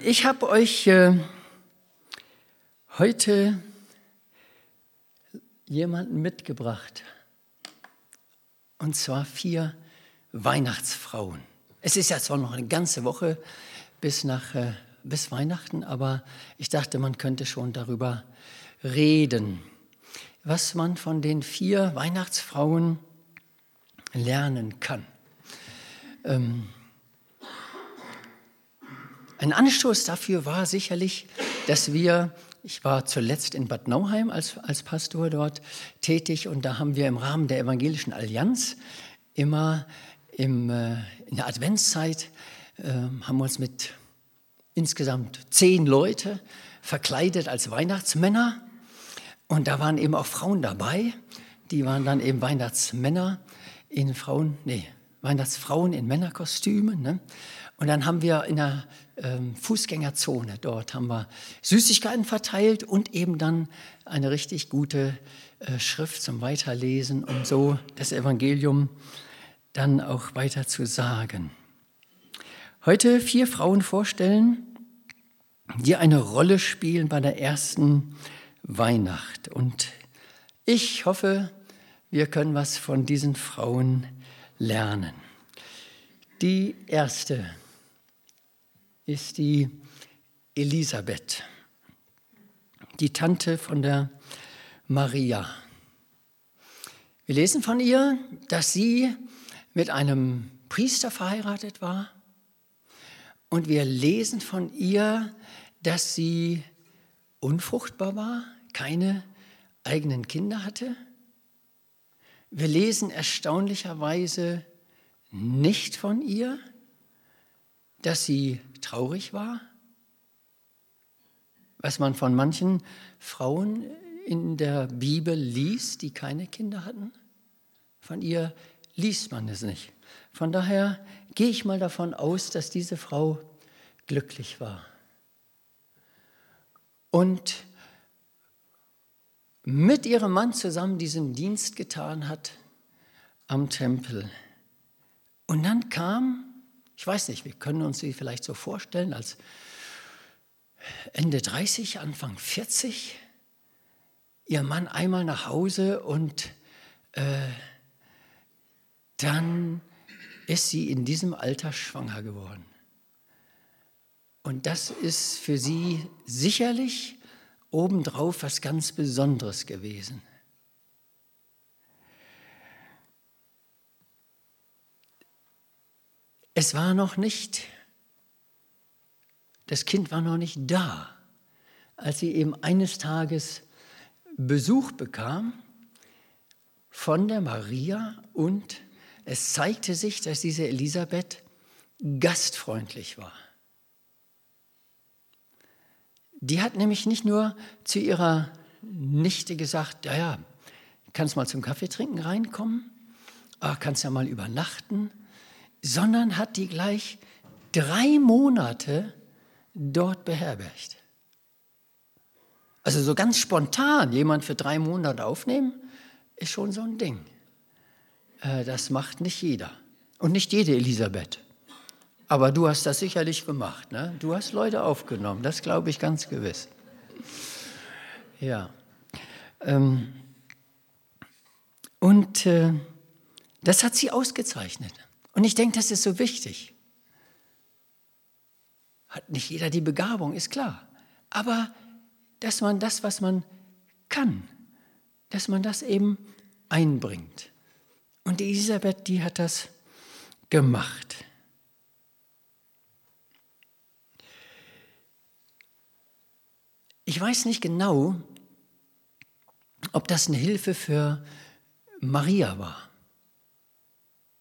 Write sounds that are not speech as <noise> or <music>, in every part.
Ich habe euch äh, heute jemanden mitgebracht. Und zwar vier Weihnachtsfrauen. Es ist ja zwar noch eine ganze Woche bis, nach, äh, bis Weihnachten, aber ich dachte, man könnte schon darüber reden, was man von den vier Weihnachtsfrauen lernen kann. Ähm, ein Anstoß dafür war sicherlich, dass wir, ich war zuletzt in Bad Nauheim als, als Pastor dort tätig und da haben wir im Rahmen der Evangelischen Allianz immer im, äh, in der Adventszeit, äh, haben wir uns mit insgesamt zehn Leute verkleidet als Weihnachtsmänner und da waren eben auch Frauen dabei, die waren dann eben Weihnachtsmänner in Frauen, nee, Weihnachtsfrauen in Männerkostümen. Ne? Und dann haben wir in der ähm, Fußgängerzone, dort haben wir Süßigkeiten verteilt und eben dann eine richtig gute äh, Schrift zum Weiterlesen, um so das Evangelium dann auch weiter zu sagen. Heute vier Frauen vorstellen, die eine Rolle spielen bei der ersten Weihnacht. Und ich hoffe, wir können was von diesen Frauen lernen. Die erste ist die Elisabeth, die Tante von der Maria. Wir lesen von ihr, dass sie mit einem Priester verheiratet war und wir lesen von ihr, dass sie unfruchtbar war, keine eigenen Kinder hatte. Wir lesen erstaunlicherweise nicht von ihr, dass sie traurig war, was man von manchen Frauen in der Bibel liest, die keine Kinder hatten. Von ihr liest man es nicht. Von daher gehe ich mal davon aus, dass diese Frau glücklich war. Und mit ihrem Mann zusammen diesen Dienst getan hat am Tempel. Und dann kam ich weiß nicht, wir können uns sie vielleicht so vorstellen als Ende 30, Anfang 40, ihr Mann einmal nach Hause und äh, dann ist sie in diesem Alter schwanger geworden. Und das ist für sie sicherlich obendrauf was ganz Besonderes gewesen. Es war noch nicht, das Kind war noch nicht da, als sie eben eines Tages Besuch bekam von der Maria und es zeigte sich, dass diese Elisabeth gastfreundlich war. Die hat nämlich nicht nur zu ihrer Nichte gesagt, ja, ja, kannst mal zum Kaffee trinken reinkommen, ah, kannst ja mal übernachten, sondern hat die gleich drei Monate dort beherbergt. Also so ganz spontan jemand für drei Monate aufnehmen, ist schon so ein Ding. Äh, das macht nicht jeder. Und nicht jede Elisabeth. Aber du hast das sicherlich gemacht. Ne? Du hast Leute aufgenommen, das glaube ich ganz gewiss. Ja. Ähm, und äh, das hat sie ausgezeichnet. Und ich denke, das ist so wichtig. Hat nicht jeder die Begabung, ist klar. Aber dass man das, was man kann, dass man das eben einbringt. Und die Elisabeth, die hat das gemacht. Ich weiß nicht genau, ob das eine Hilfe für Maria war.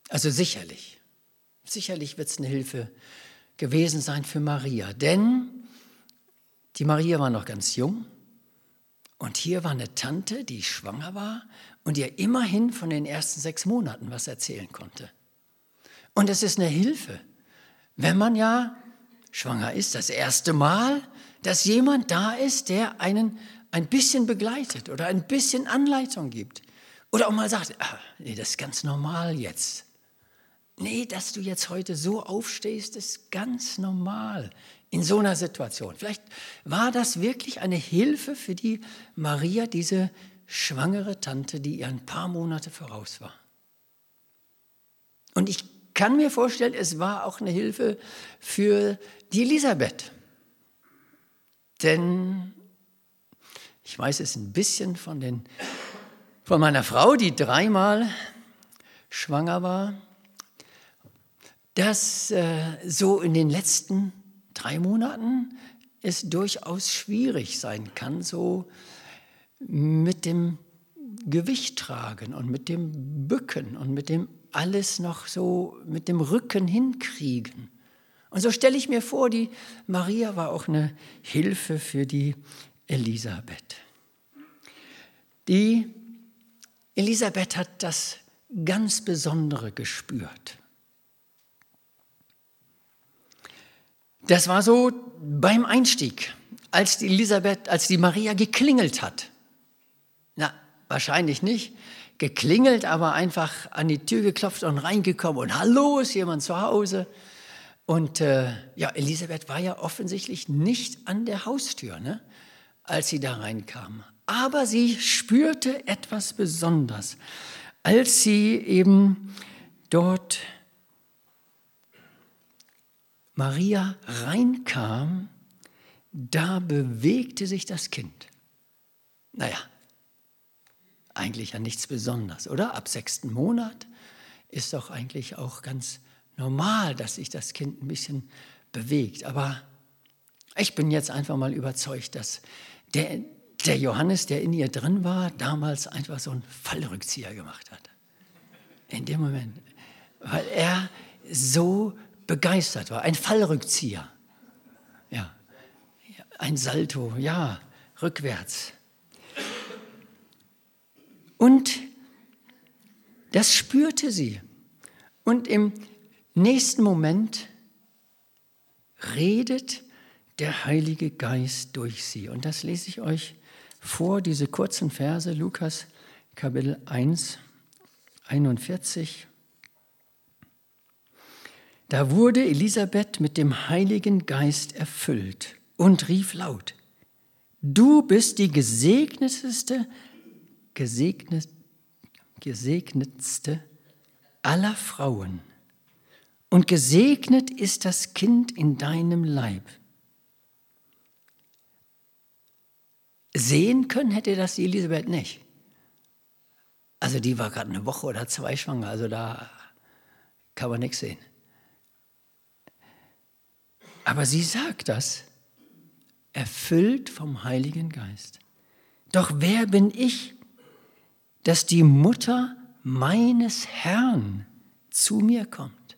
Also sicherlich, sicherlich wird es eine Hilfe gewesen sein für Maria, denn die Maria war noch ganz jung und hier war eine Tante, die schwanger war und ihr immerhin von den ersten sechs Monaten was erzählen konnte. Und es ist eine Hilfe, wenn man ja schwanger ist, das erste Mal, dass jemand da ist, der einen ein bisschen begleitet oder ein bisschen Anleitung gibt. Oder auch mal sagt, ah, nee, das ist ganz normal jetzt. Nee, dass du jetzt heute so aufstehst, ist ganz normal in so einer Situation. Vielleicht war das wirklich eine Hilfe für die Maria, diese schwangere Tante, die ihr ein paar Monate voraus war. Und ich kann mir vorstellen, es war auch eine Hilfe für die Elisabeth. Denn ich weiß es ein bisschen von, den, von meiner Frau, die dreimal schwanger war, dass äh, so in den letzten drei Monaten es durchaus schwierig sein kann, so mit dem Gewicht tragen und mit dem Bücken und mit dem alles noch so mit dem Rücken hinkriegen. Und so stelle ich mir vor, die Maria war auch eine Hilfe für die Elisabeth. Die Elisabeth hat das ganz Besondere gespürt. Das war so beim Einstieg, als die Elisabeth, als die Maria geklingelt hat. Na, wahrscheinlich nicht geklingelt, aber einfach an die Tür geklopft und reingekommen und hallo, ist jemand zu Hause? Und äh, ja, Elisabeth war ja offensichtlich nicht an der Haustür, ne, als sie da reinkam. Aber sie spürte etwas Besonderes, als sie eben dort Maria reinkam, da bewegte sich das Kind. Naja, eigentlich ja nichts Besonderes, oder? Ab sechsten Monat ist doch eigentlich auch ganz normal, dass sich das Kind ein bisschen bewegt. Aber ich bin jetzt einfach mal überzeugt, dass der, der Johannes, der in ihr drin war, damals einfach so einen Fallrückzieher gemacht hat. In dem Moment. Weil er so begeistert war. Ein Fallrückzieher. Ja. Ein Salto, ja, rückwärts. Und das spürte sie. Und im nächsten Moment redet der Heilige Geist durch sie. Und das lese ich euch vor, diese kurzen Verse, Lukas Kapitel 1, 41. Da wurde Elisabeth mit dem Heiligen Geist erfüllt und rief laut, Du bist die gesegneteste, gesegnet, gesegnetste aller Frauen und gesegnet ist das Kind in deinem Leib. Sehen können hätte das Elisabeth nicht. Also die war gerade eine Woche oder zwei schwanger, also da kann man nichts sehen. Aber sie sagt das, erfüllt vom Heiligen Geist. Doch wer bin ich, dass die Mutter meines Herrn zu mir kommt?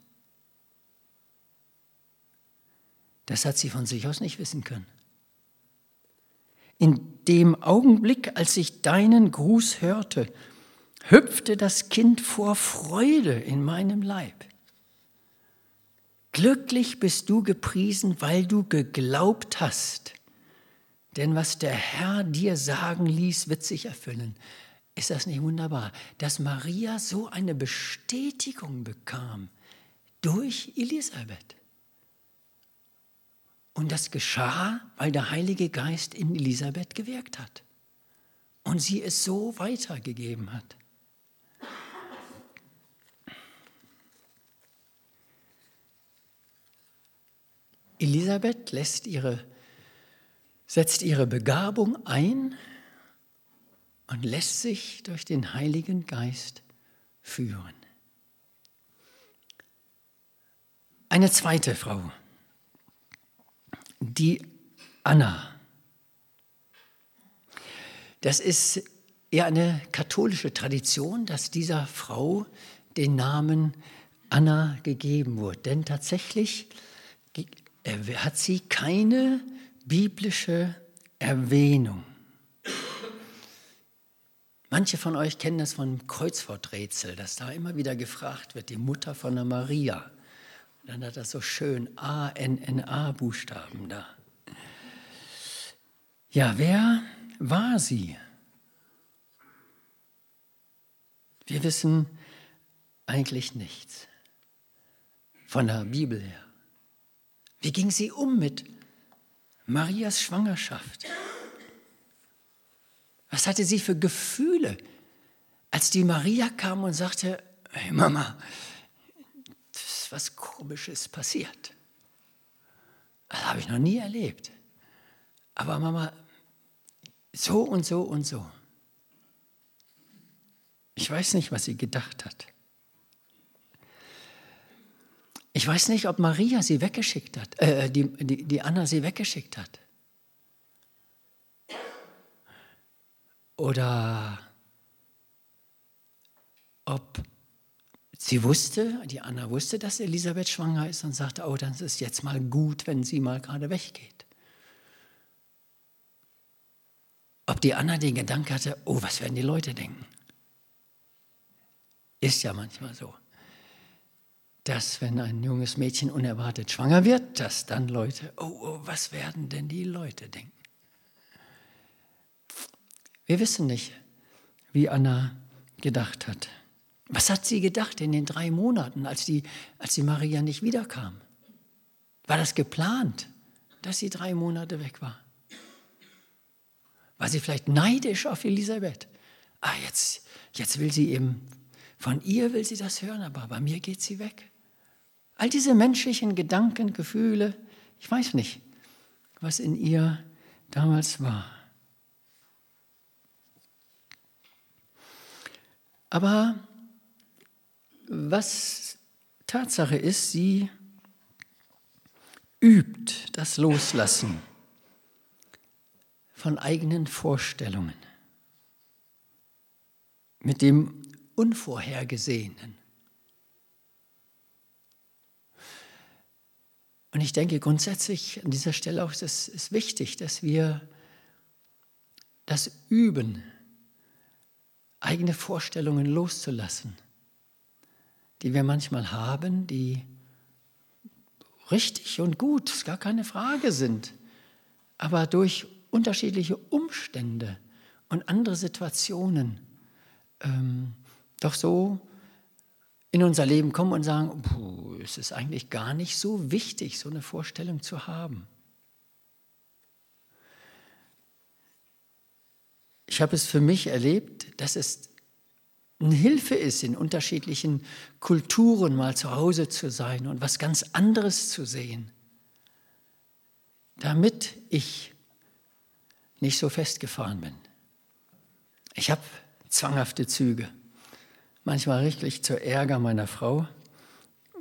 Das hat sie von sich aus nicht wissen können. In dem Augenblick, als ich deinen Gruß hörte, hüpfte das Kind vor Freude in meinem Leib. Glücklich bist du gepriesen, weil du geglaubt hast. Denn was der Herr dir sagen ließ, wird sich erfüllen. Ist das nicht wunderbar, dass Maria so eine Bestätigung bekam durch Elisabeth? Und das geschah, weil der Heilige Geist in Elisabeth gewirkt hat und sie es so weitergegeben hat. Elisabeth lässt ihre, setzt ihre Begabung ein und lässt sich durch den Heiligen Geist führen. Eine zweite Frau, die Anna. Das ist eher eine katholische Tradition, dass dieser Frau den Namen Anna gegeben wurde. Denn tatsächlich hat sie keine biblische Erwähnung. Manche von euch kennen das vom Kreuzworträtsel, dass da immer wieder gefragt wird, die Mutter von der Maria. Und dann hat das so schön A-N-N-A-Buchstaben da. Ja, wer war sie? Wir wissen eigentlich nichts. von der Bibel her. Wie ging sie um mit Marias Schwangerschaft? Was hatte sie für Gefühle, als die Maria kam und sagte, hey Mama, das ist was Komisches passiert. Das habe ich noch nie erlebt. Aber Mama, so und so und so. Ich weiß nicht, was sie gedacht hat. Ich weiß nicht, ob Maria sie weggeschickt hat, äh, die, die, die Anna sie weggeschickt hat. Oder ob sie wusste, die Anna wusste, dass Elisabeth schwanger ist und sagte, oh, dann ist es jetzt mal gut, wenn sie mal gerade weggeht. Ob die Anna den Gedanken hatte, oh, was werden die Leute denken? Ist ja manchmal so, dass wenn ein junges Mädchen unerwartet schwanger wird, dass dann Leute, oh, oh was werden denn die Leute denken? Wir wissen nicht, wie Anna gedacht hat. Was hat sie gedacht in den drei Monaten, als die, als die Maria nicht wiederkam? War das geplant, dass sie drei Monate weg war? War sie vielleicht neidisch auf Elisabeth? Ah, jetzt, jetzt will sie eben, von ihr will sie das hören, aber bei mir geht sie weg. All diese menschlichen Gedanken, Gefühle, ich weiß nicht, was in ihr damals war. Aber was Tatsache ist, sie übt das Loslassen von eigenen Vorstellungen, mit dem Unvorhergesehenen. Und ich denke grundsätzlich an dieser Stelle auch, es ist wichtig, dass wir das üben, eigene Vorstellungen loszulassen, die wir manchmal haben, die richtig und gut, gar keine Frage sind, aber durch unterschiedliche Umstände und andere Situationen ähm, doch so in unser Leben kommen und sagen, puh, es ist eigentlich gar nicht so wichtig, so eine Vorstellung zu haben. Ich habe es für mich erlebt, dass es eine Hilfe ist, in unterschiedlichen Kulturen mal zu Hause zu sein und was ganz anderes zu sehen, damit ich nicht so festgefahren bin. Ich habe zwanghafte Züge. Manchmal richtig zu Ärger meiner Frau.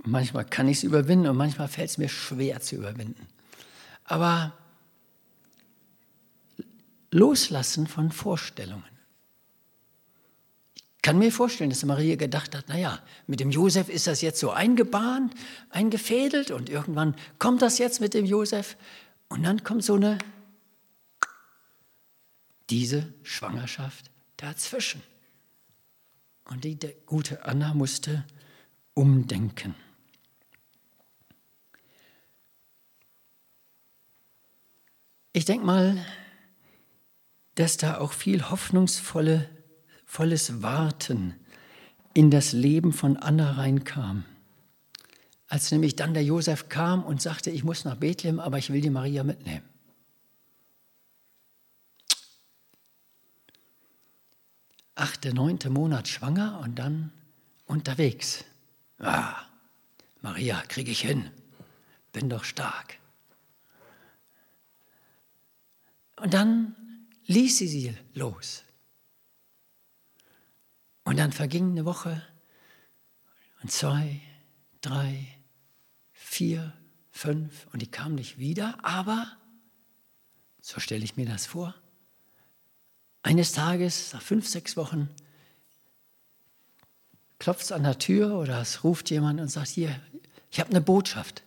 Manchmal kann ich es überwinden und manchmal fällt es mir schwer zu überwinden. Aber loslassen von Vorstellungen. Ich kann mir vorstellen, dass Maria gedacht hat, naja, mit dem Josef ist das jetzt so eingebahnt, eingefädelt und irgendwann kommt das jetzt mit dem Josef und dann kommt so eine diese Schwangerschaft dazwischen. Und die gute Anna musste umdenken. Ich denke mal, dass da auch viel hoffnungsvolles Warten in das Leben von Anna reinkam. Als nämlich dann der Josef kam und sagte, ich muss nach Bethlehem, aber ich will die Maria mitnehmen. Achte, neunte Monat schwanger und dann unterwegs. Ah, Maria, kriege ich hin, bin doch stark. Und dann ließ sie sie los. Und dann verging eine Woche und zwei, drei, vier, fünf und die kam nicht wieder, aber, so stelle ich mir das vor, eines Tages, nach fünf, sechs Wochen, klopft es an der Tür oder es ruft jemand und sagt, hier, ich habe eine Botschaft.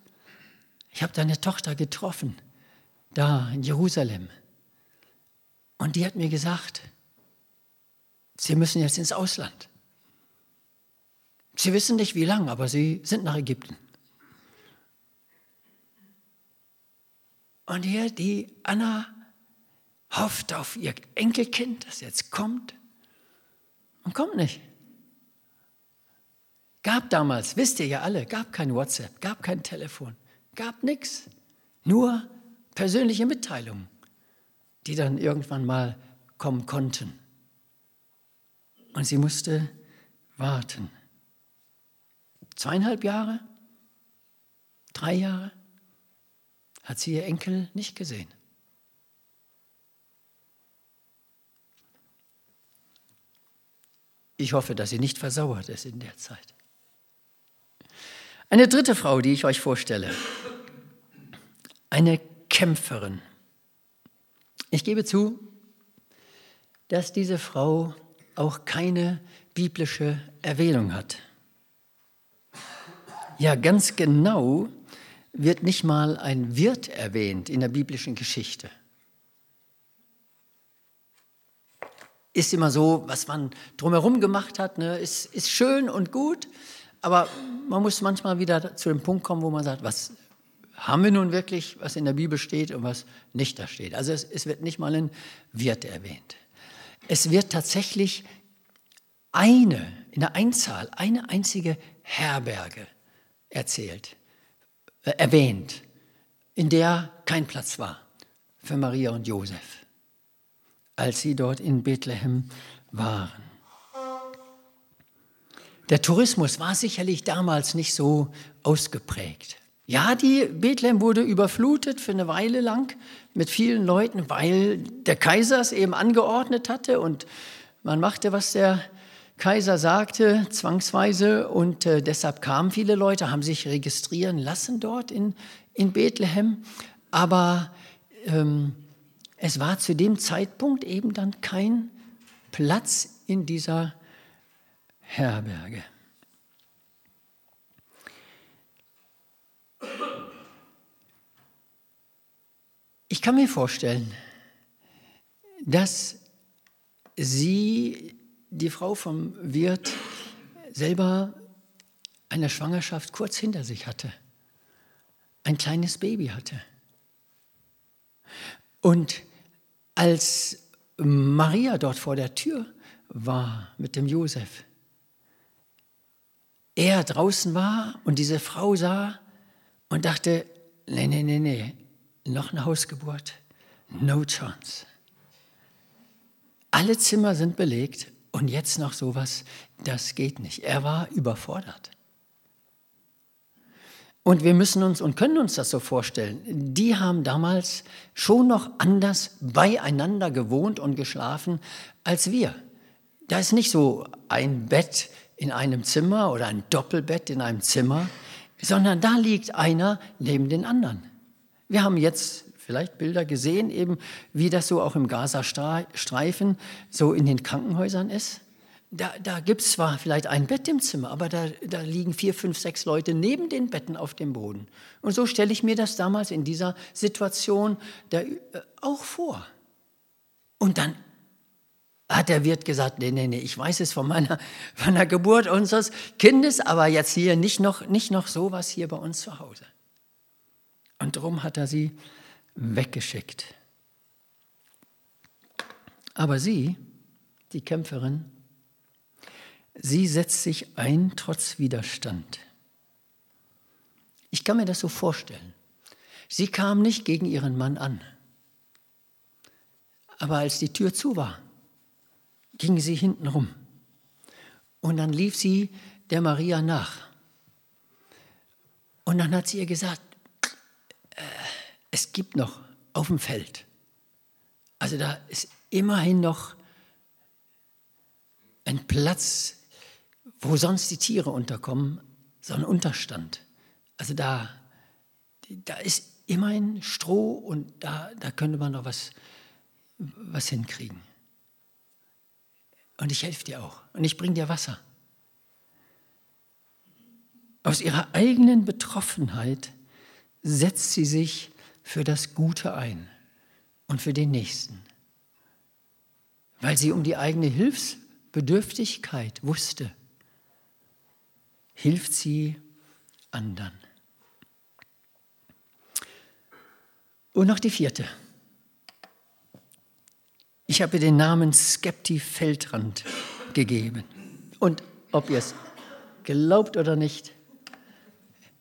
Ich habe deine Tochter getroffen, da in Jerusalem. Und die hat mir gesagt, sie müssen jetzt ins Ausland. Sie wissen nicht wie lange, aber sie sind nach Ägypten. Und hier die Anna hofft auf ihr Enkelkind, das jetzt kommt und kommt nicht. Gab damals, wisst ihr ja alle, gab kein WhatsApp, gab kein Telefon, gab nichts. Nur persönliche Mitteilungen, die dann irgendwann mal kommen konnten. Und sie musste warten. Zweieinhalb Jahre, drei Jahre hat sie ihr Enkel nicht gesehen. Ich hoffe, dass sie nicht versauert ist in der Zeit. Eine dritte Frau, die ich euch vorstelle, eine Kämpferin. Ich gebe zu, dass diese Frau auch keine biblische Erwähnung hat. Ja, ganz genau wird nicht mal ein Wirt erwähnt in der biblischen Geschichte. Ist immer so, was man drumherum gemacht hat, ne, ist, ist schön und gut, aber man muss manchmal wieder zu dem Punkt kommen, wo man sagt, was haben wir nun wirklich, was in der Bibel steht und was nicht da steht. Also es, es wird nicht mal ein Wirt erwähnt. Es wird tatsächlich eine, in der Einzahl, eine einzige Herberge erzählt, äh, erwähnt, in der kein Platz war für Maria und Josef, als sie dort in Bethlehem waren. Der Tourismus war sicherlich damals nicht so ausgeprägt. Ja, die Bethlehem wurde überflutet für eine Weile lang mit vielen Leuten, weil der Kaiser es eben angeordnet hatte und man machte, was der Kaiser sagte, zwangsweise und äh, deshalb kamen viele Leute, haben sich registrieren lassen dort in, in Bethlehem, aber ähm, es war zu dem Zeitpunkt eben dann kein Platz in dieser Herberge. Ich kann mir vorstellen, dass sie, die Frau vom Wirt, selber eine Schwangerschaft kurz hinter sich hatte, ein kleines Baby hatte. Und als Maria dort vor der Tür war mit dem Josef, er draußen war und diese Frau sah und dachte, nee, nee, nee, nee, noch eine Hausgeburt, no chance. Alle Zimmer sind belegt und jetzt noch sowas, das geht nicht. Er war überfordert. Und wir müssen uns und können uns das so vorstellen. Die haben damals schon noch anders beieinander gewohnt und geschlafen als wir. Da ist nicht so ein Bett in einem Zimmer oder ein Doppelbett in einem Zimmer, sondern da liegt einer neben den anderen. Wir haben jetzt vielleicht Bilder gesehen, eben wie das so auch im Gazastreifen so in den Krankenhäusern ist. Da, da gibt es zwar vielleicht ein Bett im Zimmer, aber da, da liegen vier, fünf, sechs Leute neben den Betten auf dem Boden. Und so stelle ich mir das damals in dieser Situation der, äh, auch vor. Und dann hat der Wirt gesagt, nee, nee, nee, ich weiß es von meiner, <laughs> von der Geburt unseres Kindes, aber jetzt hier nicht noch, nicht noch sowas hier bei uns zu Hause. Und darum hat er sie weggeschickt. Aber sie, die Kämpferin, sie setzt sich ein trotz Widerstand. Ich kann mir das so vorstellen. Sie kam nicht gegen ihren Mann an. Aber als die Tür zu war, ging sie hinten rum. Und dann lief sie der Maria nach. Und dann hat sie ihr gesagt, äh, es gibt noch auf dem Feld, also da ist immerhin noch ein Platz, wo sonst die Tiere unterkommen, so ein Unterstand. Also da, da ist immerhin Stroh und da, da könnte man noch was, was hinkriegen. Und ich helfe dir auch. Und ich bringe dir Wasser. Aus ihrer eigenen Betroffenheit setzt sie sich für das Gute ein und für den Nächsten. Weil sie um die eigene Hilfsbedürftigkeit wusste, hilft sie anderen. Und noch die vierte. Ich habe den Namen Skepti Feldrand gegeben. Und ob ihr es Glaubt oder nicht,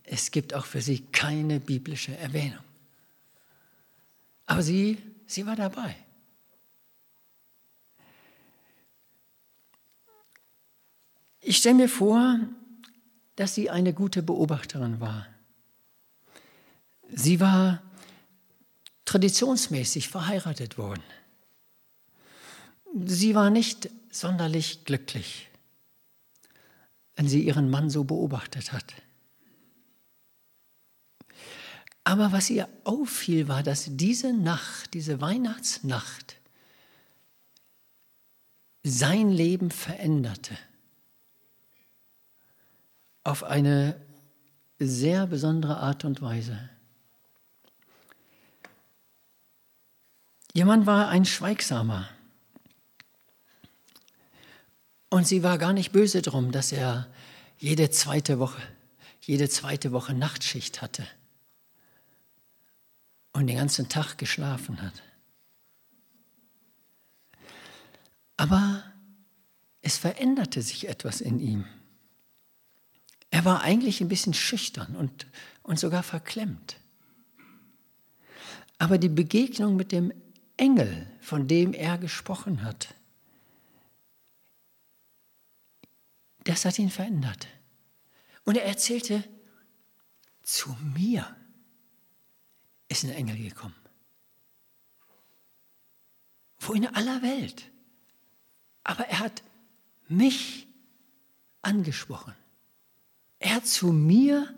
es gibt auch für sie keine biblische Erwähnung. Aber sie, sie war dabei. Ich stelle mir vor, dass sie eine gute Beobachterin war. Sie war traditionsmäßig verheiratet worden. Sie war nicht sonderlich glücklich, wenn sie ihren Mann so beobachtet hat. Aber was ihr auffiel, war, dass diese Nacht, diese Weihnachtsnacht, sein Leben veränderte auf eine sehr besondere Art und Weise. Ihr Mann war ein Schweigsamer. Und sie war gar nicht böse drum, dass er jede zweite Woche, jede zweite Woche Nachtschicht hatte und den ganzen Tag geschlafen hat. Aber es veränderte sich etwas in ihm. Er war eigentlich ein bisschen schüchtern und, und sogar verklemmt. Aber die Begegnung mit dem Engel, von dem er gesprochen hat, das hat ihn verändert. Und er erzählte, zu mir ist ein Engel gekommen. Wo in aller Welt. Aber er hat mich angesprochen. Er hat zu mir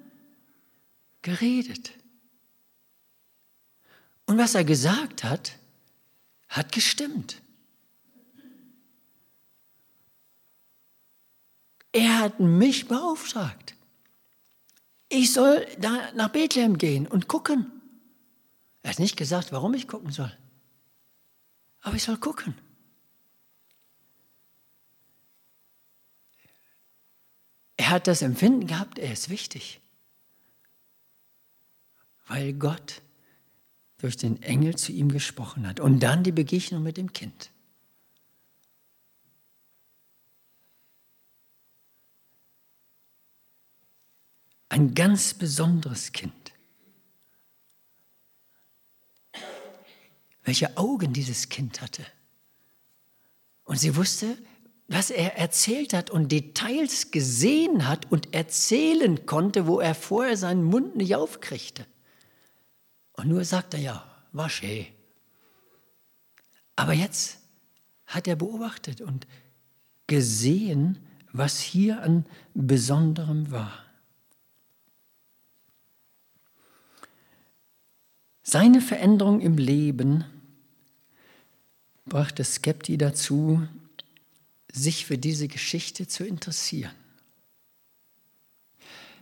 geredet. Und was er gesagt hat, hat gestimmt. Er hat mich beauftragt. Ich soll da nach Bethlehem gehen und gucken. Er hat nicht gesagt, warum ich gucken soll. Aber ich soll gucken. Hat das Empfinden gehabt, er ist wichtig. Weil Gott durch den Engel zu ihm gesprochen hat. Und dann die Begegnung mit dem Kind. Ein ganz besonderes Kind. Welche Augen dieses Kind hatte. Und sie wusste, was er erzählt hat und Details gesehen hat und erzählen konnte, wo er vorher seinen Mund nicht aufkriegte. Und nur sagt er ja, war schön. Aber jetzt hat er beobachtet und gesehen, was hier an Besonderem war. Seine Veränderung im Leben brachte Skepti dazu, sich für diese Geschichte zu interessieren.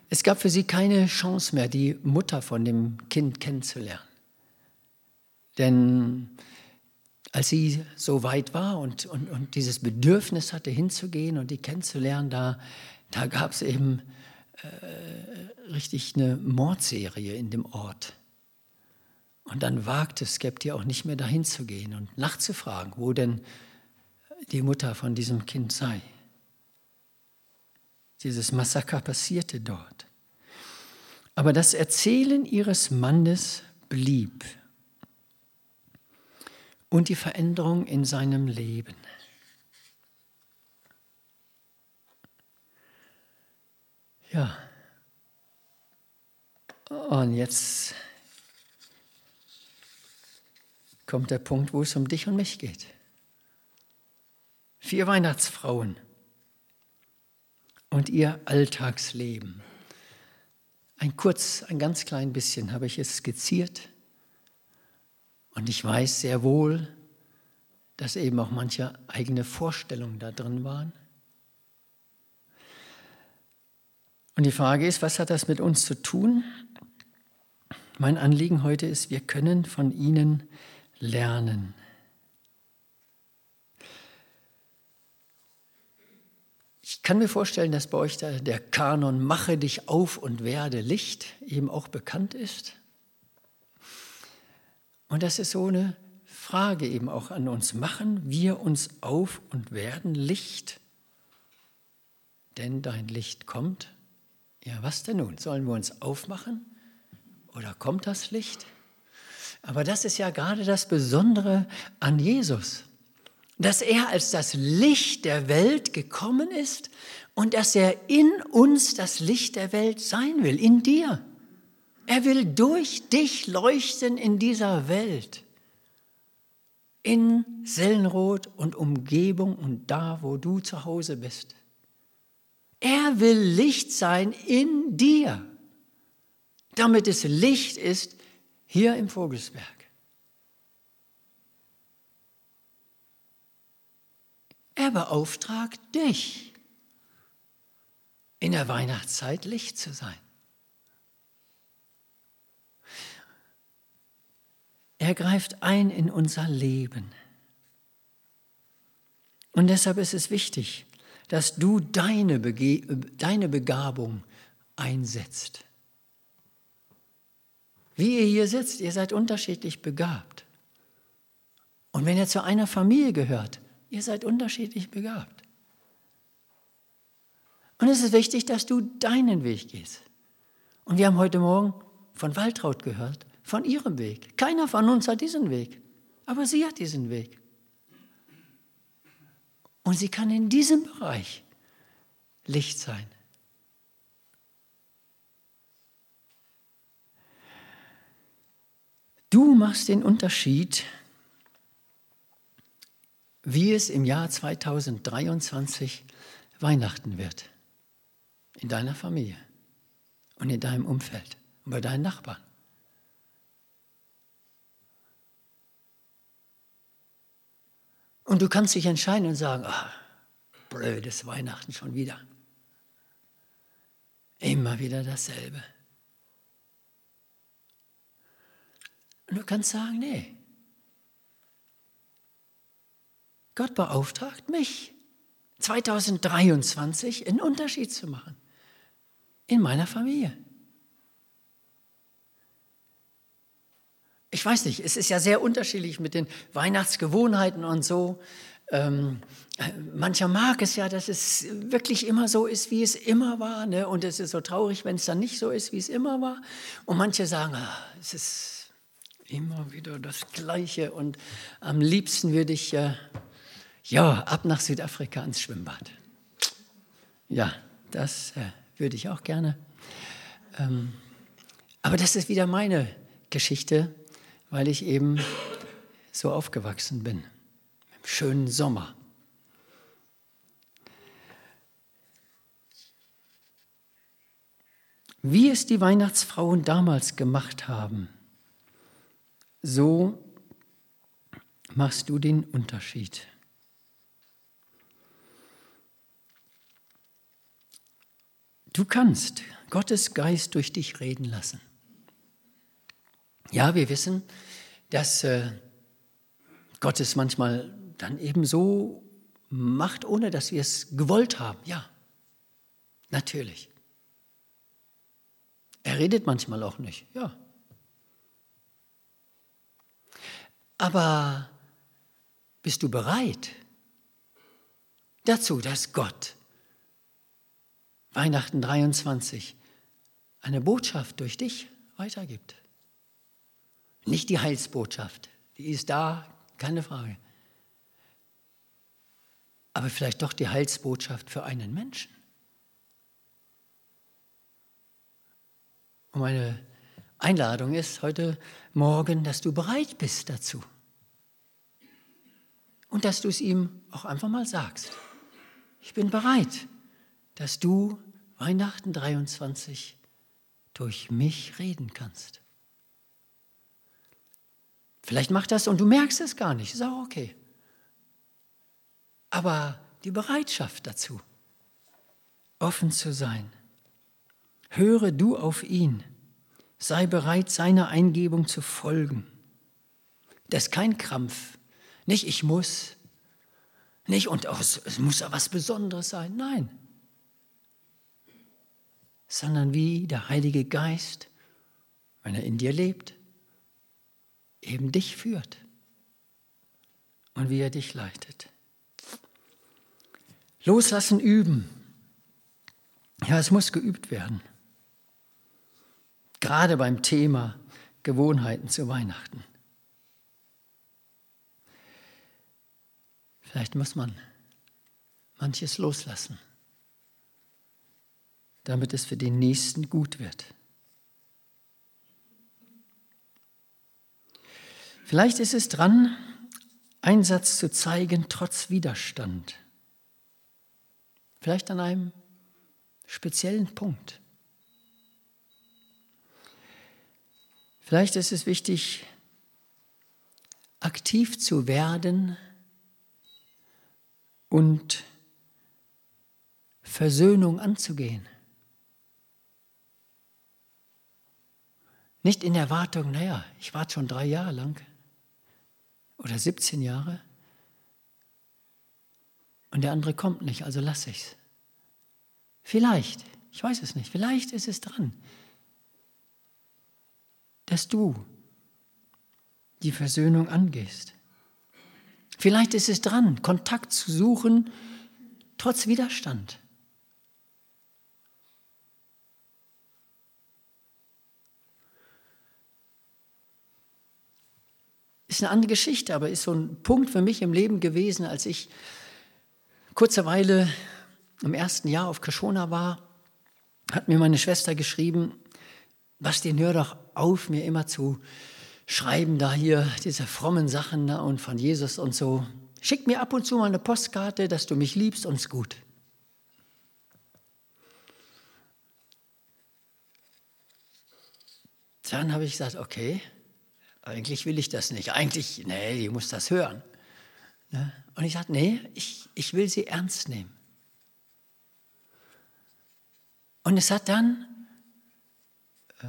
Es gab für sie keine Chance mehr, die Mutter von dem Kind kennenzulernen. Denn als sie so weit war und, und, und dieses Bedürfnis hatte, hinzugehen und die kennenzulernen, da, da gab es eben äh, richtig eine Mordserie in dem Ort. Und dann wagte Skepti auch nicht mehr dahin zu gehen und nachzufragen, wo denn die Mutter von diesem Kind sei. Dieses Massaker passierte dort. Aber das Erzählen ihres Mannes blieb und die Veränderung in seinem Leben. Ja, und jetzt kommt der Punkt, wo es um dich und mich geht. Vier Weihnachtsfrauen und ihr Alltagsleben. Ein kurz, ein ganz klein bisschen habe ich es skizziert. Und ich weiß sehr wohl, dass eben auch manche eigene Vorstellungen da drin waren. Und die Frage ist, was hat das mit uns zu tun? Mein Anliegen heute ist, wir können von ihnen lernen. Ich kann mir vorstellen, dass bei euch der, Kanon Mache dich auf und werde Licht eben auch bekannt ist. Und das ist so eine Frage eben auch an uns. Machen wir uns auf und werden Licht? denn dein Licht kommt. Ja, was denn nun? Sollen wir uns aufmachen? Oder kommt das Licht? Aber das ist ja gerade das Besondere an Jesus, dass er als das Licht der Welt gekommen ist und dass er in uns das Licht der Welt sein will, in dir. Er will durch dich leuchten in dieser Welt, in Sellenroth und Umgebung und da, wo du zu Hause bist. Er will Licht sein in dir, damit es Licht ist hier im Vogelsberg. Er beauftragt dich, in der Weihnachtszeit Licht zu sein. Er greift ein in unser Leben. Und deshalb ist es wichtig, dass du deine, Bege deine Begabung einsetzt. Wie ihr hier sitzt, ihr seid unterschiedlich begabt. Und wenn ihr zu einer Familie gehört, ihr seid unterschiedlich begabt. Und es ist wichtig, dass du deinen Weg gehst. Und wir haben heute Morgen von Waltraud gehört, von ihrem Weg. Keiner von uns hat diesen Weg, aber sie hat diesen Weg. Und sie kann in diesem Bereich Licht sein. Du machst den Unterschied, wie es im Jahr 2023 Weihnachten wird. In deiner Familie und in deinem Umfeld und bei deinen Nachbarn. Und du kannst dich entscheiden und sagen, ach, blödes Weihnachten schon wieder. Immer wieder dasselbe. Und du kannst sagen, nee. Gott beauftragt mich, 2023 einen Unterschied zu machen in meiner Familie. ich weiß nicht, es ist ja sehr unterschiedlich mit den Weihnachtsgewohnheiten und so. Ähm, mancher mag es ja, dass es wirklich immer so ist, wie es immer war. Ne? Und es ist so traurig, wenn es dann nicht so ist, wie es immer war. Und manche sagen, ah, es ist immer wieder das Gleiche. Und am liebsten würde ich äh, ja ab nach Südafrika ins Schwimmbad. Ja, das äh, würde ich auch gerne. Ähm, aber das ist wieder meine Geschichte weil ich eben so aufgewachsen bin. Im schönen Sommer. Wie es die Weihnachtsfrauen damals gemacht haben, so machst du den Unterschied. Du kannst Gottes Geist durch dich reden lassen. Ja, wir wissen, dass äh, Gott es manchmal dann eben so macht, ohne dass wir es gewollt haben. Ja, natürlich. Er redet manchmal auch nicht, ja. Aber bist du bereit dazu, dass Gott Weihnachten 23 eine Botschaft durch dich weitergibt? Nicht die Heilsbotschaft, die ist da, keine Frage. Aber vielleicht doch die Heilsbotschaft für einen Menschen. Und meine Einladung ist heute Morgen, dass du bereit bist dazu. Und dass du es ihm auch einfach mal sagst. Ich bin bereit, dass du Weihnachten 23 durch mich reden kannst. Vielleicht macht das und du merkst es gar nicht, ist auch okay. Aber die Bereitschaft dazu, offen zu sein, höre du auf ihn, sei bereit, seiner Eingebung zu folgen. Das ist kein Krampf, nicht ich muss, nicht und oh, es muss ja was Besonderes sein, nein, sondern wie der Heilige Geist, wenn er in dir lebt, eben dich führt und wie er dich leitet. Loslassen üben. Ja, es muss geübt werden. Gerade beim Thema Gewohnheiten zu Weihnachten. Vielleicht muss man manches loslassen, damit es für den Nächsten gut wird. Vielleicht ist es dran, Einsatz zu zeigen trotz Widerstand. Vielleicht an einem speziellen Punkt. Vielleicht ist es wichtig, aktiv zu werden und Versöhnung anzugehen. Nicht in Erwartung, naja, ich warte schon drei Jahre lang oder 17 Jahre und der andere kommt nicht, also lasse ich es. Vielleicht, ich weiß es nicht, vielleicht ist es dran, dass du die Versöhnung angehst. Vielleicht ist es dran, Kontakt zu suchen, trotz Widerstand. Ist eine andere Geschichte, aber ist so ein Punkt für mich im Leben gewesen, als ich kurze Weile im ersten Jahr auf Kashona war, hat mir meine Schwester geschrieben, was den hör doch auf, mir immer zu schreiben, da hier diese frommen Sachen ne, und von Jesus und so. Schick mir ab und zu mal eine Postkarte, dass du mich liebst und es gut. Dann habe ich gesagt, okay, eigentlich will ich das nicht. Eigentlich, nee, die muss das hören. Ne? Und ich sagte, nee, ich, ich will sie ernst nehmen. Und es hat dann, äh,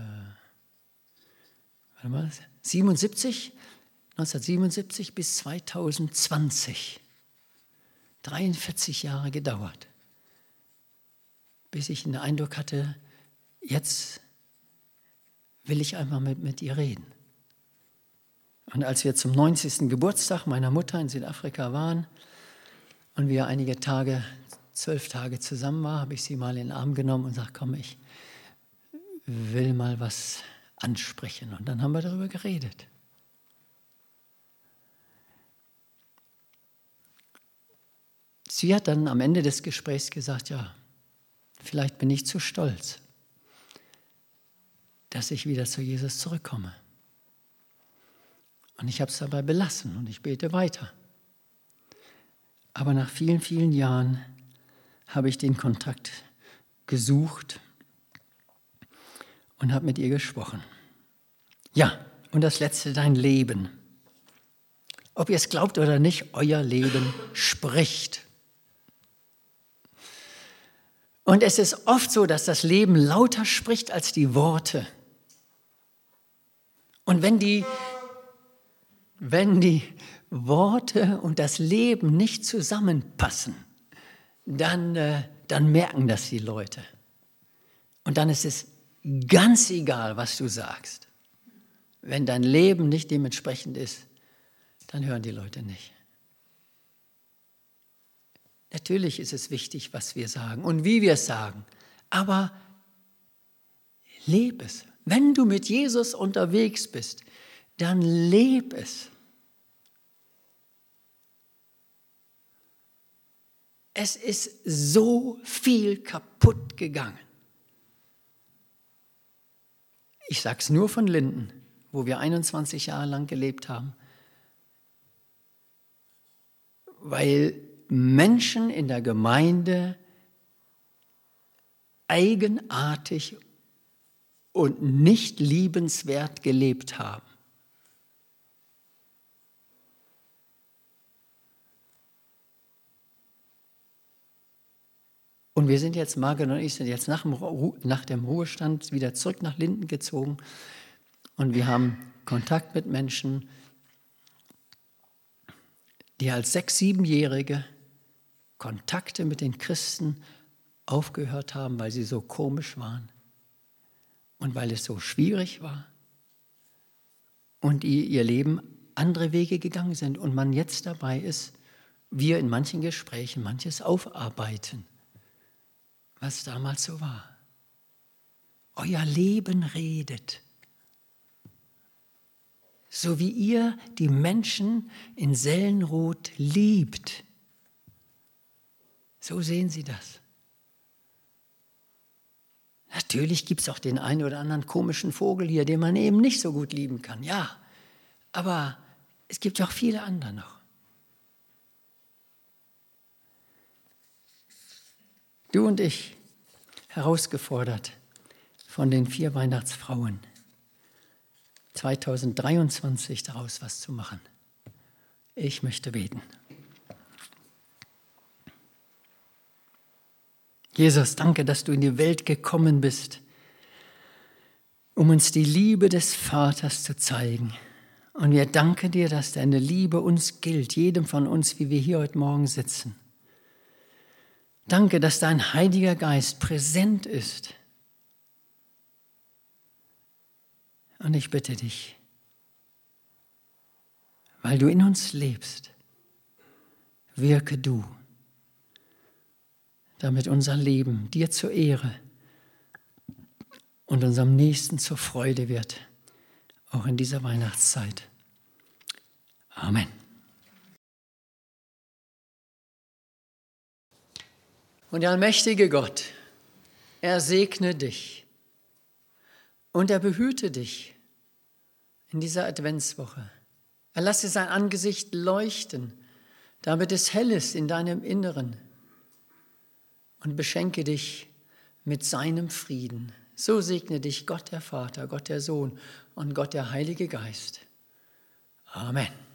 warte mal, 77, 1977 bis 2020, 43 Jahre gedauert, bis ich den Eindruck hatte, jetzt will ich einmal mit, mit ihr reden. Und als wir zum 90. Geburtstag meiner Mutter in Südafrika waren und wir einige Tage, zwölf Tage zusammen waren, habe ich sie mal in den Arm genommen und gesagt, komm, ich will mal was ansprechen. Und dann haben wir darüber geredet. Sie hat dann am Ende des Gesprächs gesagt, ja, vielleicht bin ich zu stolz, dass ich wieder zu Jesus zurückkomme. Und ich habe es dabei belassen und ich bete weiter. Aber nach vielen, vielen Jahren habe ich den Kontakt gesucht und habe mit ihr gesprochen. Ja, und das letzte, dein Leben. Ob ihr es glaubt oder nicht, euer Leben spricht. Und es ist oft so, dass das Leben lauter spricht als die Worte. Und wenn die wenn die Worte und das Leben nicht zusammenpassen, dann, äh, dann merken das die Leute. Und dann ist es ganz egal, was du sagst. Wenn dein Leben nicht dementsprechend ist, dann hören die Leute nicht. Natürlich ist es wichtig, was wir sagen und wie wir es sagen, aber lebe es. Wenn du mit Jesus unterwegs bist, dann lebe es. Es ist so viel kaputt gegangen. Ich sage es nur von Linden, wo wir 21 Jahre lang gelebt haben, weil Menschen in der Gemeinde eigenartig und nicht liebenswert gelebt haben. Und wir sind jetzt, Margaret und ich sind jetzt nach dem, nach dem Ruhestand wieder zurück nach Linden gezogen. Und wir haben Kontakt mit Menschen, die als sechs-, siebenjährige Kontakte mit den Christen aufgehört haben, weil sie so komisch waren und weil es so schwierig war und ihr Leben andere Wege gegangen sind und man jetzt dabei ist, wir in manchen Gesprächen manches aufarbeiten was damals so war. Euer Leben redet. So wie ihr die Menschen in Sellenroth liebt. So sehen sie das. Natürlich gibt es auch den einen oder anderen komischen Vogel hier, den man eben nicht so gut lieben kann. Ja, aber es gibt auch viele andere noch. Du und ich, herausgefordert von den vier Weihnachtsfrauen, 2023 daraus was zu machen. Ich möchte beten. Jesus, danke, dass du in die Welt gekommen bist, um uns die Liebe des Vaters zu zeigen. Und wir danken dir, dass deine Liebe uns gilt, jedem von uns, wie wir hier heute Morgen sitzen. Danke, dass dein Heiliger Geist präsent ist. Und ich bitte dich, weil du in uns lebst, wirke du, damit unser Leben dir zur Ehre und unserem Nächsten zur Freude wird, auch in dieser Weihnachtszeit. Amen. Und der allmächtige Gott, er segne dich und er behüte dich in dieser Adventswoche. Er lasse sein Angesicht leuchten, damit es hell ist in deinem Inneren und beschenke dich mit seinem Frieden. So segne dich Gott der Vater, Gott der Sohn und Gott der Heilige Geist. Amen.